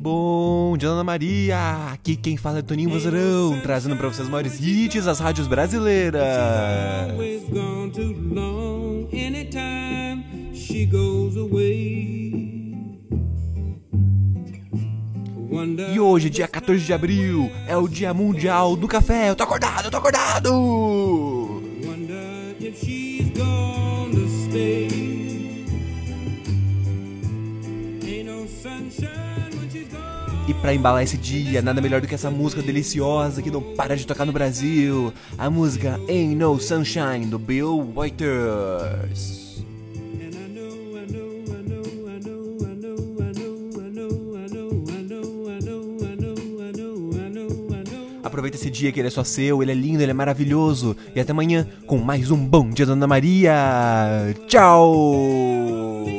Bom dia, Ana Maria! Aqui quem fala é Toninho Vozarão, trazendo pra vocês os maiores hits das rádios brasileiras. E hoje, dia 14 de abril, é o Dia Mundial do Café. Eu tô acordado, eu tô acordado! E para embalar esse dia, nada melhor do que essa música deliciosa que não para de tocar no Brasil, a música Ain't No Sunshine do Bill Withers. Aproveita esse dia que ele é só seu, ele é lindo, ele é maravilhoso. E até amanhã com mais um Bom Dia Dona Maria. Tchau!